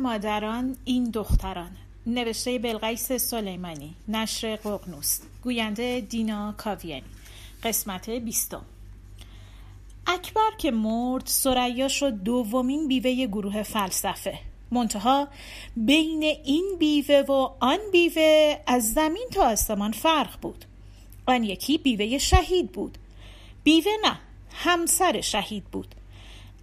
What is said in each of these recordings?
مادران این دختران. نوشته بلغیس سلیمانی نشر ققنوس گوینده دینا کاویانی. قسمت بیستم. اکبر که مرد سریا شد دومین بیوه گروه فلسفه. منتها بین این بیوه و آن بیوه از زمین تا آسمان فرق بود. آن یکی بیوه شهید بود. بیوه نه همسر شهید بود.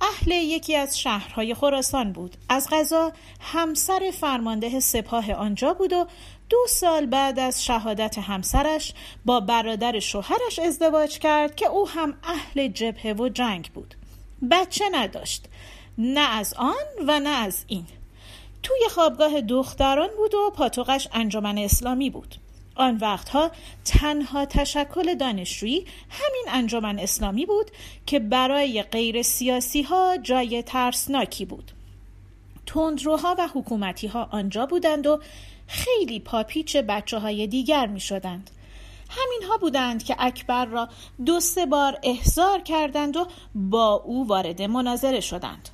اهل یکی از شهرهای خراسان بود. از غذا همسر فرمانده سپاه آنجا بود و دو سال بعد از شهادت همسرش با برادر شوهرش ازدواج کرد که او هم اهل جبهه و جنگ بود. بچه نداشت. نه از آن و نه از این. توی خوابگاه دختران بود و پاتوقش انجمن اسلامی بود. آن وقتها تنها تشکل دانشجویی همین انجمن اسلامی بود که برای غیر سیاسی ها جای ترسناکی بود. تندروها و حکومتی ها آنجا بودند و خیلی پاپیچ بچه های دیگر می شدند همین ها بودند که اکبر را دو سه بار احضار کردند و با او وارد مناظره شدند.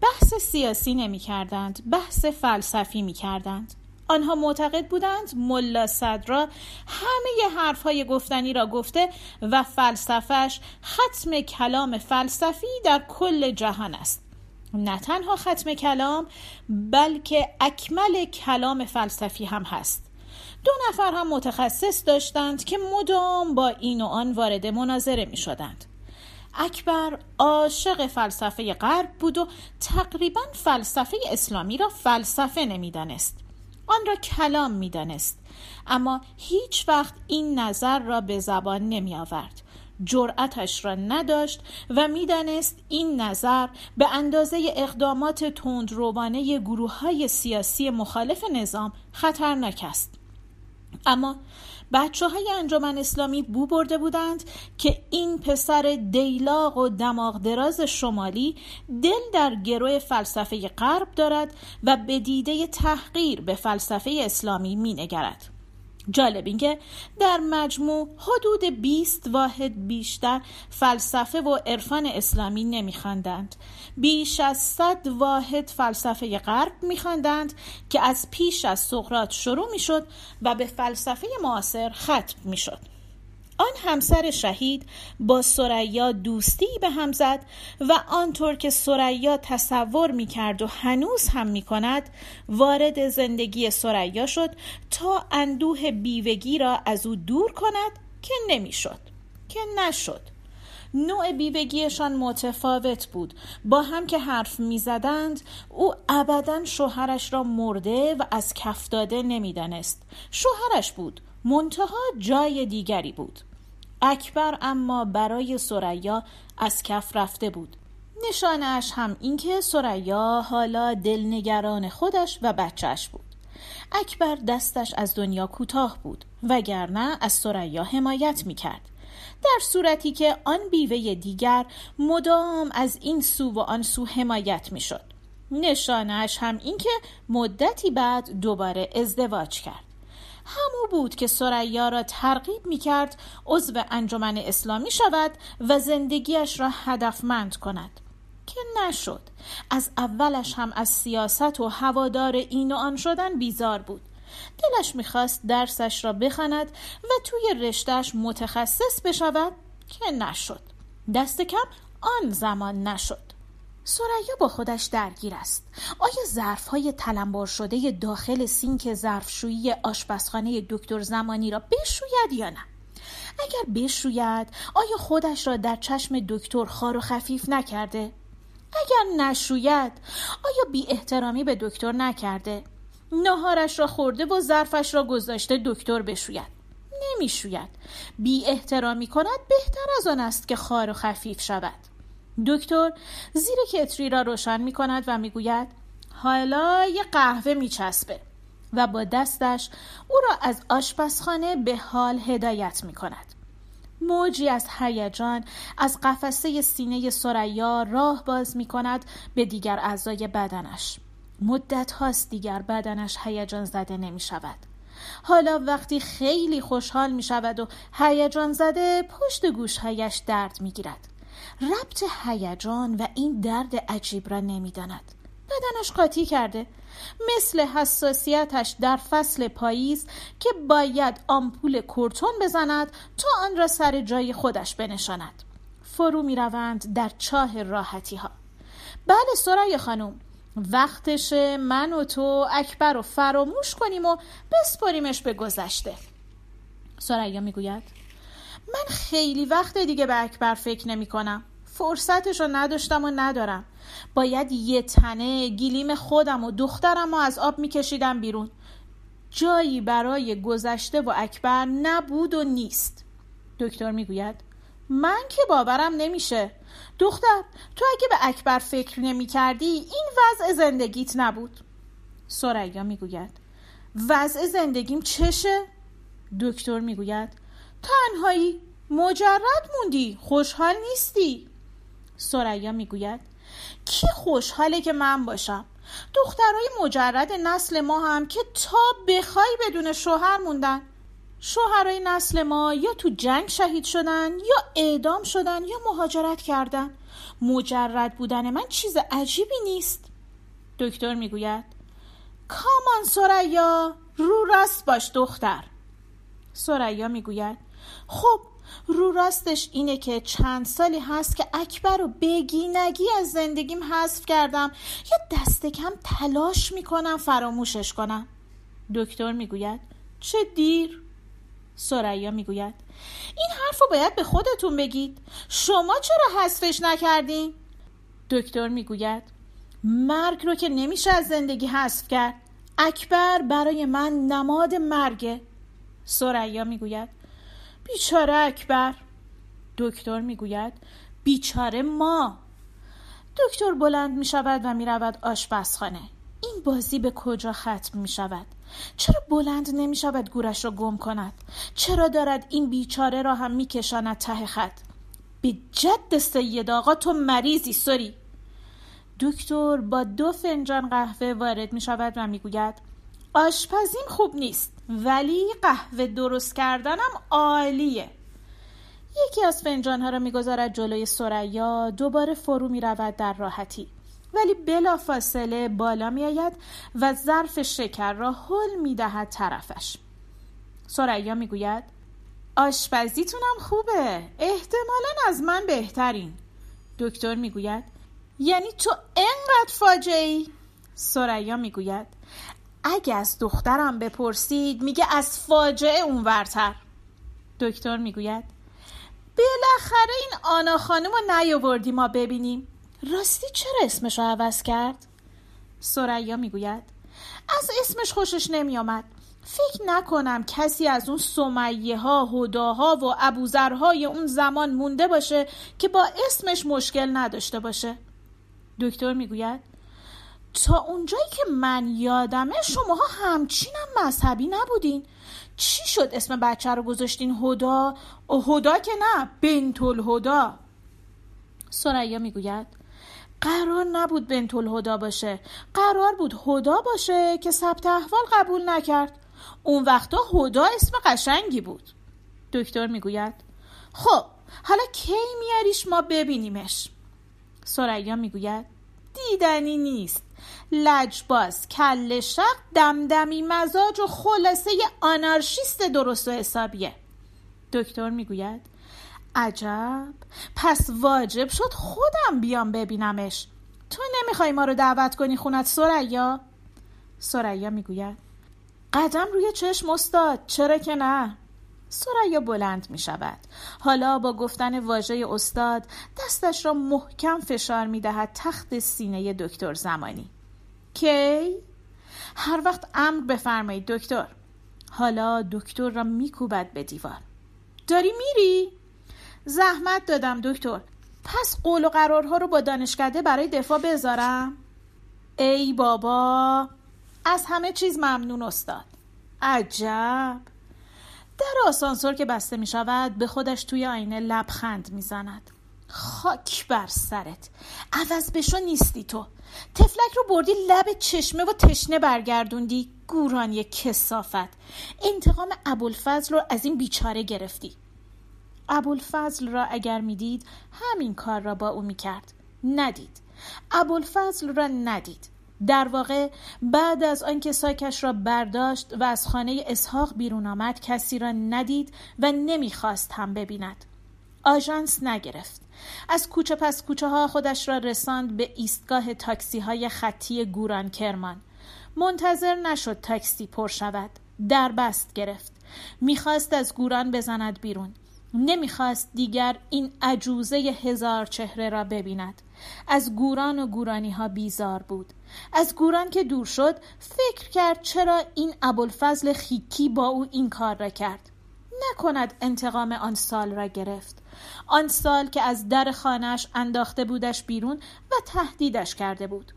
بحث سیاسی نمی کردند بحث فلسفی می کردند آنها معتقد بودند ملا صدرا همه حرف های گفتنی را گفته و فلسفش ختم کلام فلسفی در کل جهان است. نه تنها ختم کلام بلکه اکمل کلام فلسفی هم هست. دو نفر هم متخصص داشتند که مدام با این و آن وارد مناظره می شدند اکبر عاشق فلسفه غرب بود و تقریبا فلسفه اسلامی را فلسفه نمی‌دانست. آن را کلام می‌دانست. اما هیچ وقت این نظر را به زبان نمی آورد جرأتش را نداشت و می‌دانست این نظر به اندازه اقدامات تندروانه گروه های سیاسی مخالف نظام خطرناک است. اما بچه های انجمن اسلامی بو برده بودند که این پسر دیلاق و دماغ دراز شمالی دل در گروه فلسفه غرب دارد و به دیده تحقیر به فلسفه اسلامی می نگرد. جالب اینکه در مجموع حدود 20 واحد بیشتر فلسفه و عرفان اسلامی نمیخواندند. بیش از 100 واحد فلسفه غرب میخواندند که از پیش از سقراط شروع می‌شد و به فلسفه معاصر ختم می‌شد. آن همسر شهید با سریا دوستی به هم زد و آنطور که سریا تصور می کرد و هنوز هم می کند وارد زندگی سریا شد تا اندوه بیوگی را از او دور کند که نمی‌شد که نشد. نوع بیوگیشان متفاوت بود. با هم که حرف می‌زدند او ابدا شوهرش را مرده و از کف داده نمی‌دانست. شوهرش بود. منتها جای دیگری بود. اکبر اما برای سریا از کف رفته بود. نشانش هم اینکه سریا حالا دلنگران خودش و بچهش بود. اکبر دستش از دنیا کوتاه بود وگرنه از سریا حمایت می‌کرد. در صورتی که آن بیوه دیگر مدام از این سو و آن سو حمایت می‌شد. نشانش هم اینکه مدتی بعد دوباره ازدواج کرد. همو بود که سریا را ترغیب می کرد عضو انجمن اسلامی شود و زندگیش را هدفمند کند. که نشد. از اولش هم از سیاست و هوادار این و آن شدن بیزار بود. دلش می‌خواست درسش را بخواند و توی رشتهش متخصص بشود که نشد. دست کم آن زمان نشد. سریا با خودش درگیر است. آیا ظرف های تلمبار شده داخل سینک ظرفشویی آشپزخانه دکتر زمانی را بشوید یا نه؟ اگر بشوید آیا خودش را در چشم دکتر خار و خفیف نکرده؟ اگر نشوید آیا بی احترامی به دکتر نکرده؟ ناهارش را خورده و ظرفش را گذاشته دکتر بشوید. نمی‌شوید. بی احترامی کند بهتر از آن است که خار و خفیف شود. دکتر زیر کتری را روشن می کند و می گوید حالا یه قهوه می چسبه و با دستش او را از آشپزخانه به حال هدایت می کند. موجی از هیجان از قفسه سینه سریا راه باز می کند به دیگر اعضای بدنش. مدت هاست دیگر بدنش هیجان زده نمی شود. حالا وقتی خیلی خوشحال می شود و هیجان زده پشت گوشهایش درد می گیرد. ربط هیجان و این درد عجیب را نمی‌داند. بدنش قاطی کرده. مثل حساسیتش در فصل پاییز که باید آمپول کورتون بزند تا آن را سر جای خودش بنشاند. فرو می روند در چاه راحتی ها بله سرای خانم وقتشه من و تو اکبر رو فراموش کنیم و بسپریمش به گذشته. سریا می‌گوید من خیلی وقت دیگه به اکبر فکر نمی کنم. فرصتش رو نداشتم و ندارم. باید یه تنه گیلیم خودم و دخترم رو از آب میکشیدم بیرون. جایی برای گذشته و اکبر نبود و نیست. دکتر می‌گوید من که باورم نمیشه. دختر تو اگه به اکبر فکر نمی کردی این وضع زندگیت نبود. سریا می‌گوید وضع زندگیم چشه؟ دکتر می‌گوید تنهایی. مجرد موندی. خوشحال نیستی. سریا می‌گوید کی خوشحاله که من باشم؟ دخترای مجرد نسل ما هم که تا بخوای بدون شوهر موندن. شوهرای نسل ما یا تو جنگ شهید شدن یا اعدام شدن یا مهاجرت کردن. مجرد بودن من چیز عجیبی نیست. دکتر می‌گوید کامان سریا رو راست باش دختر. سریا می‌گوید خب رو راستش اینه که چند سالی هست که اکبر رو بگی نگی از زندگیم حذف کردم. یا دست کم تلاش می‌کنم فراموشش کنم. دکتر می‌گوید چه دیر. سریا می‌گوید این حرف رو باید به خودتون بگید. شما چرا حذفش نکردین؟ دکتر می‌گوید مرگ رو که نمیشه از زندگی حذف کرد. اکبر برای من نماد مرگه. سریا می‌گوید بیچاره اکبر. دکتر می‌گوید بیچاره ما. دکتر بلند می شود و می رود آشپزخانه. این بازی به کجا ختم می شود چرا بلند نمی شود گورش را گم کند؟ چرا دارد این بیچاره را هم می کشاند ته خط؟ به جد سید آقا تو مریضی سری دکتر با دو فنجان قهوه وارد می شود و می گوید آشپزیم خوب نیست. ولی قهوه درست کردنم عالیه. یکی از فنجان ها را می‌گذارد جلوی سریا دوباره فرو می رود در راحتی. ولی بلا فاصله بالا می آید و ظرف شکر را حل می دهد طرفش. سریا می گوید آشپزیتونم خوبه. احتمالا از من بهترین. دکتر می گوید یعنی تو انقدر فاجعه ای سریا می اگه از دخترم بپرسید میگه از فاجعه اونورتر. دکتر می‌گوید بالاخره این آنا خانم رو نیاوردی ما ببینیم. راستی چرا اسمش رو عوض کرد؟ سریا می‌گوید از اسمش خوشش نمیآمد. فکر نکنم کسی از اون سمیه ها هداها و ابوذرهای اون زمان مونده باشه که با اسمش مشکل نداشته باشه. دکتر می‌گوید تا اونجایی که من یادمه شماها همچینم مذهبی نبودین. چی شد اسم بچه رو گذاشتین هدا هدا که نه بنت الهدا سریا می‌گوید قرار نبود بنت الهدا باشه. قرار بود هدا باشه که ثبت احوال قبول نکرد. اون وقتا هدا اسم قشنگی بود. دکتر می‌گوید خب حالا کی میاریش ما ببینیمش؟ سریا می‌گوید دیدنی نیست. لجباز کل شق دمدمی مزاج و خلاصه آنارشیست درست و حسابیه. دکتر می‌گوید عجب. پس واجب شد خودم بیام ببینمش. تو نمی‌خوای ما رو دعوت کنی خونت سریا؟ سریا می‌گوید قدم روی چشم استاد چرا که نه؟ سریا بلند می شود حالا با گفتن واژه استاد دستش را محکم فشار می دهد تخت سینه دکتر زمانی. کی؟ هر وقت امر بفرمایید دکتر. حالا دکتر را میکوبد به دیوار. داری میری؟ زحمت دادم دکتر. پس قول و قرارها رو با دانشکده برای دفاع بذارم؟ ای بابا از همه چیز ممنون استاد. عجب. در آسانسور که بسته می شود به خودش توی آینه لبخند می زند خاک بر سرت. عوض بشو نیستی تو. تفلک رو بردی لب چشمه و تشنه برگردوندی. گورانی کسافت. انتقام ابوالفضل رو از این بیچاره گرفتی. ابوالفضل را اگر می‌دید همین کار را با او می‌کرد. ندید. ابوالفضل را ندید. در واقع بعد از آنکه ساکش را برداشت و از خانه اسحاق بیرون آمد کسی را ندید و نمی‌خواست هم ببیند. آژانس نگرفت. از کوچه پس کوچه ها خودش را رساند به ایستگاه تاکسی های خطی گوران کرمان. منتظر نشد تاکسی پر شود. در بست گرفت. می‌خواست از گوران بزند بیرون. نمی‌خواست دیگر این عجوزه هزار چهره را ببیند. از گوران و گورانی ها بیزار بود. از گوران که دور شد فکر کرد چرا این ابوالفضل خیکی با او این کار را کرد. نکند انتقام آن سال را گرفت. آن سال که از در خانهش انداخته بودش بیرون و تهدیدش کرده بود.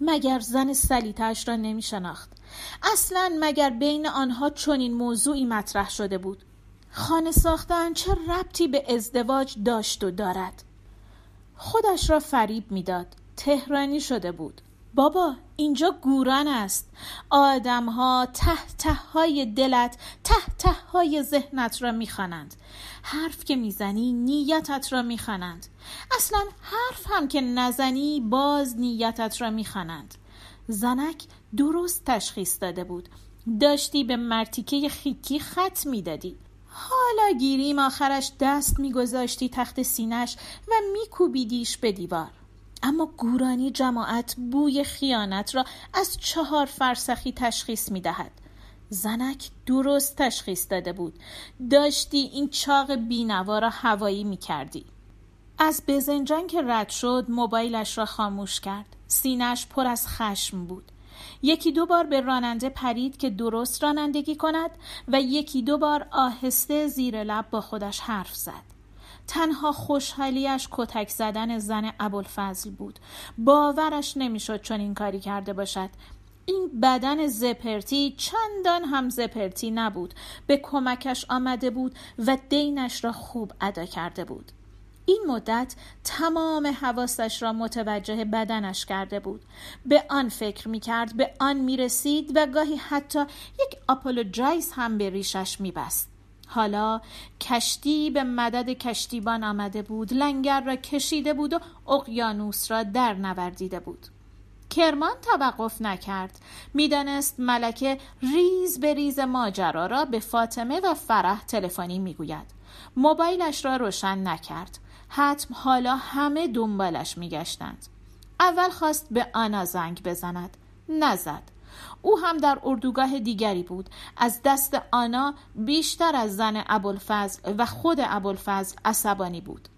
مگر زن سلیتش را نمی شناخت اصلا مگر بین آنها چنین موضوعی مطرح شده بود؟ خانه ساختن چه ربطی به ازدواج داشت و دارد؟ خودش را فریب می‌داد. تهرانی شده بود. بابا اینجا گوران است. آدم ها ته ته های دلت ته ته های ذهنت را می‌خوانند. حرف که می‌زنی نیتت را می‌خوانند. اصلا حرف هم که نزنی باز نیتت را می‌خوانند. زنک درست تشخیص داده بود. داشتی به مرتیکه خیکی خط می‌دادی. حالا گیریم آخرش دست میگذاشتی تخت سینش و میکوبیدیش به دیوار. اما گورانی جماعت بوی خیانت را از چهار فرسخی تشخیص می دهد. زنک درست تشخیص داده بود داشتی این چاق بینوا را هوایی می کردی. از بزنجان که رد شد موبایلش را خاموش کرد سینش پر از خشم بود یکی دو بار به راننده پرید که درست رانندگی کند و یکی دو بار آهسته زیر لب با خودش حرف زد تنها خوشحالیش کتک زدن زن ابوالفضل بود. باورش نمی‌شد چون این کاری کرده باشد. این بدن زپرتی چندان هم زپرتی نبود. به کمکش آمده بود و دینش را خوب ادا کرده بود. این مدت تمام حواسش را متوجه بدنش کرده بود. به آن فکر می کرد به آن می رسید و گاهی حتی یک apologize هم به ریشش می بست حالا کشتی به مدد کشتیبان آمده بود. لنگر را کشیده بود و اقیانوس را در نوردیده بود. کرمان توقف نکرد. می‌دانست ملکه ریز به ریز ماجرا را به فاطمه و فرح تلفنی می‌گوید. موبایلش را روشن نکرد. حتما حالا همه دنبالش میگشتند. اول خواست به آنا زنگ بزند. نزد. او هم در اردوگاه دیگری بود. از دست آنا بیشتر از زن ابوالفضل و خود ابوالفضل عصبانی بود.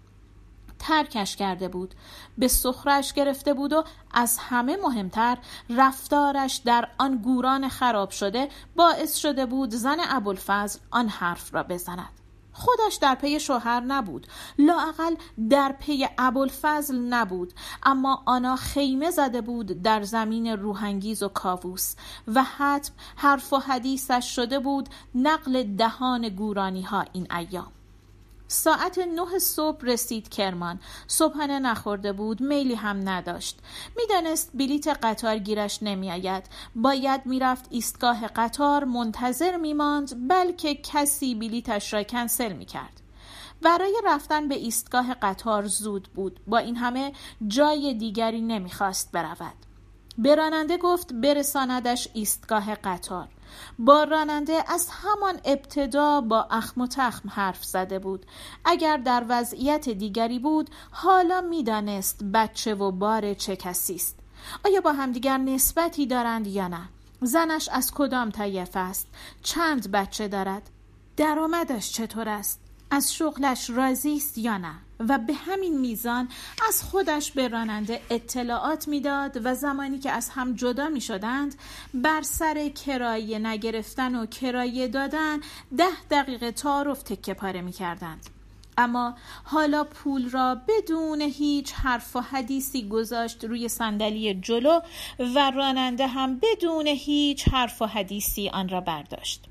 ترکش کرده بود. به سخرش گرفته بود و از همه مهمتر رفتارش در آن گوران خراب شده باعث شده بود زن ابوالفضل آن حرف را بزند. خودش در پی شوهر نبود. لاقل در پی ابوالفضل نبود. اما آنا خیمه زده بود در زمین روحانگیز و کاووس و حتم حرف و حدیثش شده بود نقل دهان گورانی ها این ایام. ساعت نه صبح رسید کرمان. صبحانه نخورده بود میلی هم نداشت. می‌دانست بلیت قطار گیرش نمیآید. باید می‌رفت ایستگاه قطار منتظر میماند بلکه کسی بلیتش را کنسل می‌کرد. برای رفتن به ایستگاه قطار زود بود. با این همه جای دیگری نمی‌خواست برود. به راننده گفت برساندش ایستگاه قطار. با راننده از همان ابتدا با اخم و تخم حرف زده بود. اگر در وضعیت دیگری بود حالا می‌دانست بچه و بار چه کسی است. آیا با همدیگر نسبتی دارند یا نه؟ زنش از کدام طیف است؟ چند بچه دارد؟ درآمدش چطور است؟ از شغلش راضی است یا نه؟ و به همین میزان از خودش به راننده اطلاعات می‌داد و زمانی که از هم جدا می شدند بر سر کرایه نگرفتن و کرایه دادن ده دقیقه تعارف تکه پاره می کردند. اما حالا پول را بدون هیچ حرف و حدیثی گذاشت روی صندلی جلو و راننده هم بدون هیچ حرف و حدیثی آن را برداشت.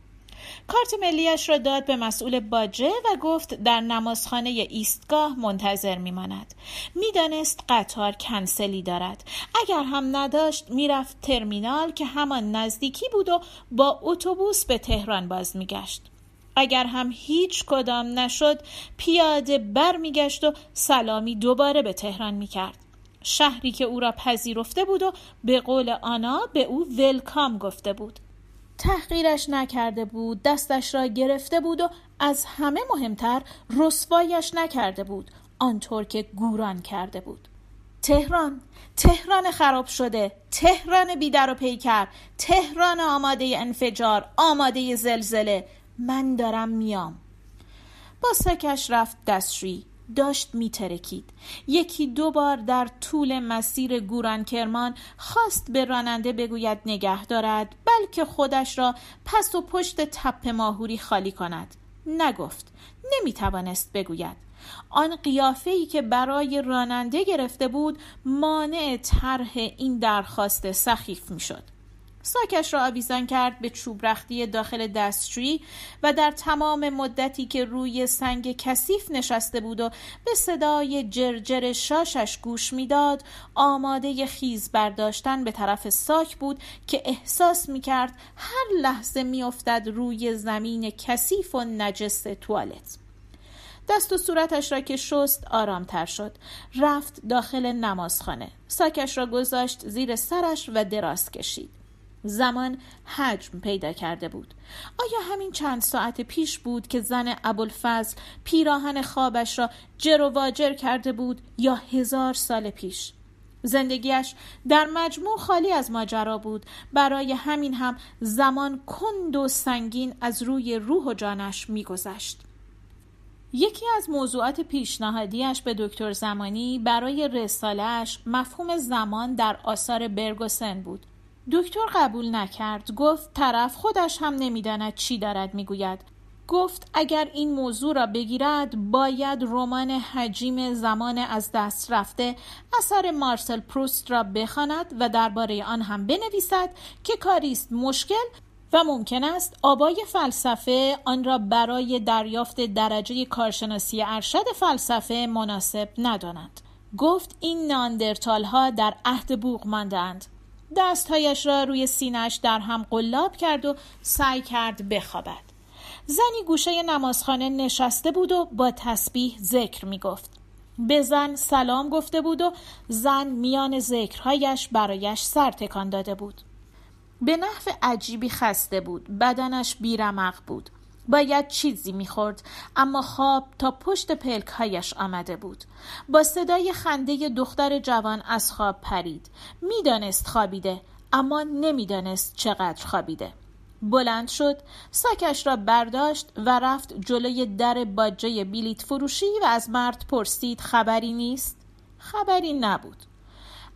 کارت ملیش را داد به مسئول باجه و گفت در نمازخانه ایستگاه منتظر میماند. می‌دانست قطار کنسلی دارد. اگر هم نداشت می‌رفت ترمینال که همان نزدیکی بود و با اتوبوس به تهران باز میگشت. اگر هم هیچ کدام نشد پیاده بر میگشت و سلامی دوباره به تهران می‌کرد. شهری که او را پذیرفته بود و به قول آنا به او ولکام گفته بود. تحقیرش نکرده بود دستش را گرفته بود و از همه مهمتر رسوایش نکرده بود آنطور که گوران کرده بود. تهران تهران خراب شده تهران بیدر و پیکر تهران آماده انفجار آماده زلزله من دارم میام. با سکش رفت دستشویی. داشت میترکید. یکی دو بار در طول مسیر گوران کرمان خواست به راننده بگوید نگه دارد بلکه خودش را پس و پشت تپ ماهوری خالی کند. نگفت. نمی‌توانست بگوید. آن قیافه ای که برای راننده گرفته بود مانع طرح این درخواست سخیف می‌شد. ساکش را آویزان کرد به چوب رختی داخل دستشویی و در تمام مدتی که روی سنگ کثیف نشسته بود و به صدای جرجر شاشش گوش می‌داد آماده خیز برداشتن به طرف ساک بود که احساس می کرد هر لحظه میافتد روی زمین کثیف و نجس توالت. دست و صورتش را که شست آرامتر شد. رفت داخل نمازخانه. ساکش را گذاشت زیر سرش و دراز کشید. زمان حجم پیدا کرده بود. آیا همین چند ساعت پیش بود که زن ابوالفضل پیراهن خوابش را جر و واجر کرده بود یا هزار سال پیش؟ زندگیش در مجموع خالی از ماجرا بود. برای همین هم زمان کند و سنگین از روی روح و جانش میگذشت. یکی از موضوعات پیشنهادیش به دکتر زمانی برای رسالش مفهوم زمان در آثار برگوسن بود. دکتر قبول نکرد. گفت طرف خودش هم نمی‌داند چی دارد می‌گوید. گفت اگر این موضوع را بگیرد باید رمان حجیم زمان از دست رفته اثر مارسل پروست را بخواند و درباره آن هم بنویسد که کاری است مشکل و ممکن است آبای فلسفه آن را برای دریافت درجه کارشناسی ارشد فلسفه مناسب ندانند گفت این ناندرتال ها در عهد بوغ ماندند دستهایش را روی سینش در هم قلاب کرد و سعی کرد بخوابد. زنی گوشه نمازخانه نشسته بود و با تسبیح ذکر می گفت به زن سلام گفته بود و زن میان ذکرهایش برایش سر تکان داده بود. به نحو عجیبی خسته بود. بدنش بیرمق بود. باید چیزی می‌خورد اما خواب تا پشت پلکهایش آمده بود. با صدای خنده دختر جوان از خواب پرید. می‌دانست خوابیده اما نمی‌دانست چقدر خوابیده. بلند شد ساکش را برداشت و رفت جلوی در باجه بیلیت فروشی و از مرد پرسید خبری نیست؟ خبری نبود.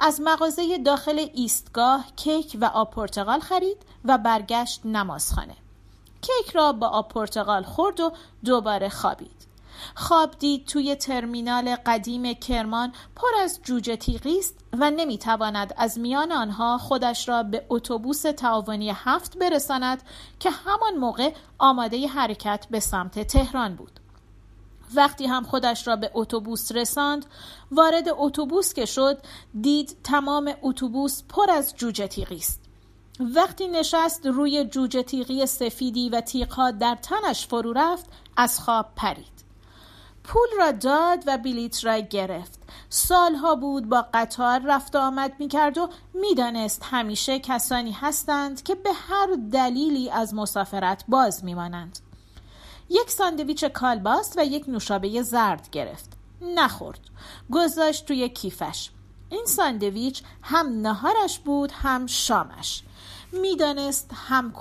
از مغازه داخل ایستگاه کیک و آب پرتقال خرید و برگشت نمازخانه. کیک را با آب پرتقال خورد و دوباره خوابید. خواب دید توی ترمینال قدیم کرمان پر از جوجه تیغی است و نمی‌تواند از میان آنها خودش را به اتوبوس تعاونی هفت برساند که همان موقع آماده حرکت به سمت تهران بود. وقتی هم خودش را به اتوبوس رساند وارد اتوبوس که شد دید تمام اتوبوس پر از جوجه تیغی است. وقتی نشست روی جوجه تیغی سفیدی و تیغها در تنش فرو رفت از خواب پرید. پول را داد و بلیت را گرفت. سالها بود با قطار رفت آمد می کرد و می‌دانست همیشه کسانی هستند که به هر دلیلی از مسافرت باز میمانند. یک ساندویچ کالباس و یک نوشابه زرد گرفت. نخورد. گذاشت توی کیفش. این ساندویچ هم نهارش بود هم شامش. می‌دانست هم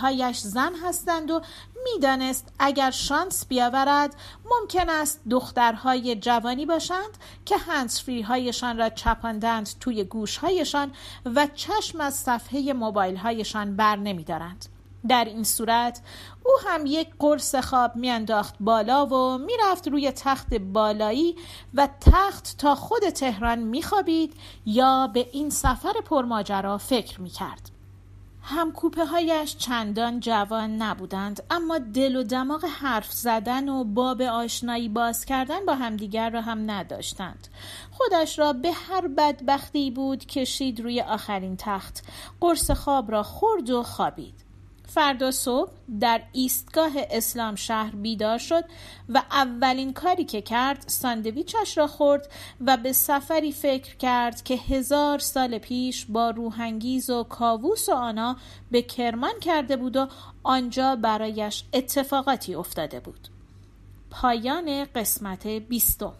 هایش زن هستند و می‌دانست اگر شانس بیاورد ممکن است دخترهای جوانی باشند که هنسفری هایشان را چپاندند توی گوش هایشان و چشم از صفحه موبایل هایشان بر نمیدارند. در این صورت او هم یک قرص خواب میانداخت بالا و می‌رفت روی تخت بالایی و تخت تا خود تهران میخوابید یا به این سفر پرماجرا فکر می‌کرد هم کوپه هایش چندان جوان نبودند اما دل و دماغ حرف زدن و باب آشنایی باز کردن با همدیگر را هم نداشتند. خودش را به هر بدبختی بود کشید روی آخرین تخت. قرص خواب را خورد و خوابید. فردا صبح در ایستگاه اسلام شهر بیدار شد و اولین کاری که کرد ساندویچش را خورد و به سفری فکر کرد که هزار سال پیش با روحانگیز و کاووس و آنا به کرمان کرده بود و آنجا برایش اتفاقاتی افتاده بود. پایان قسمت بیستم.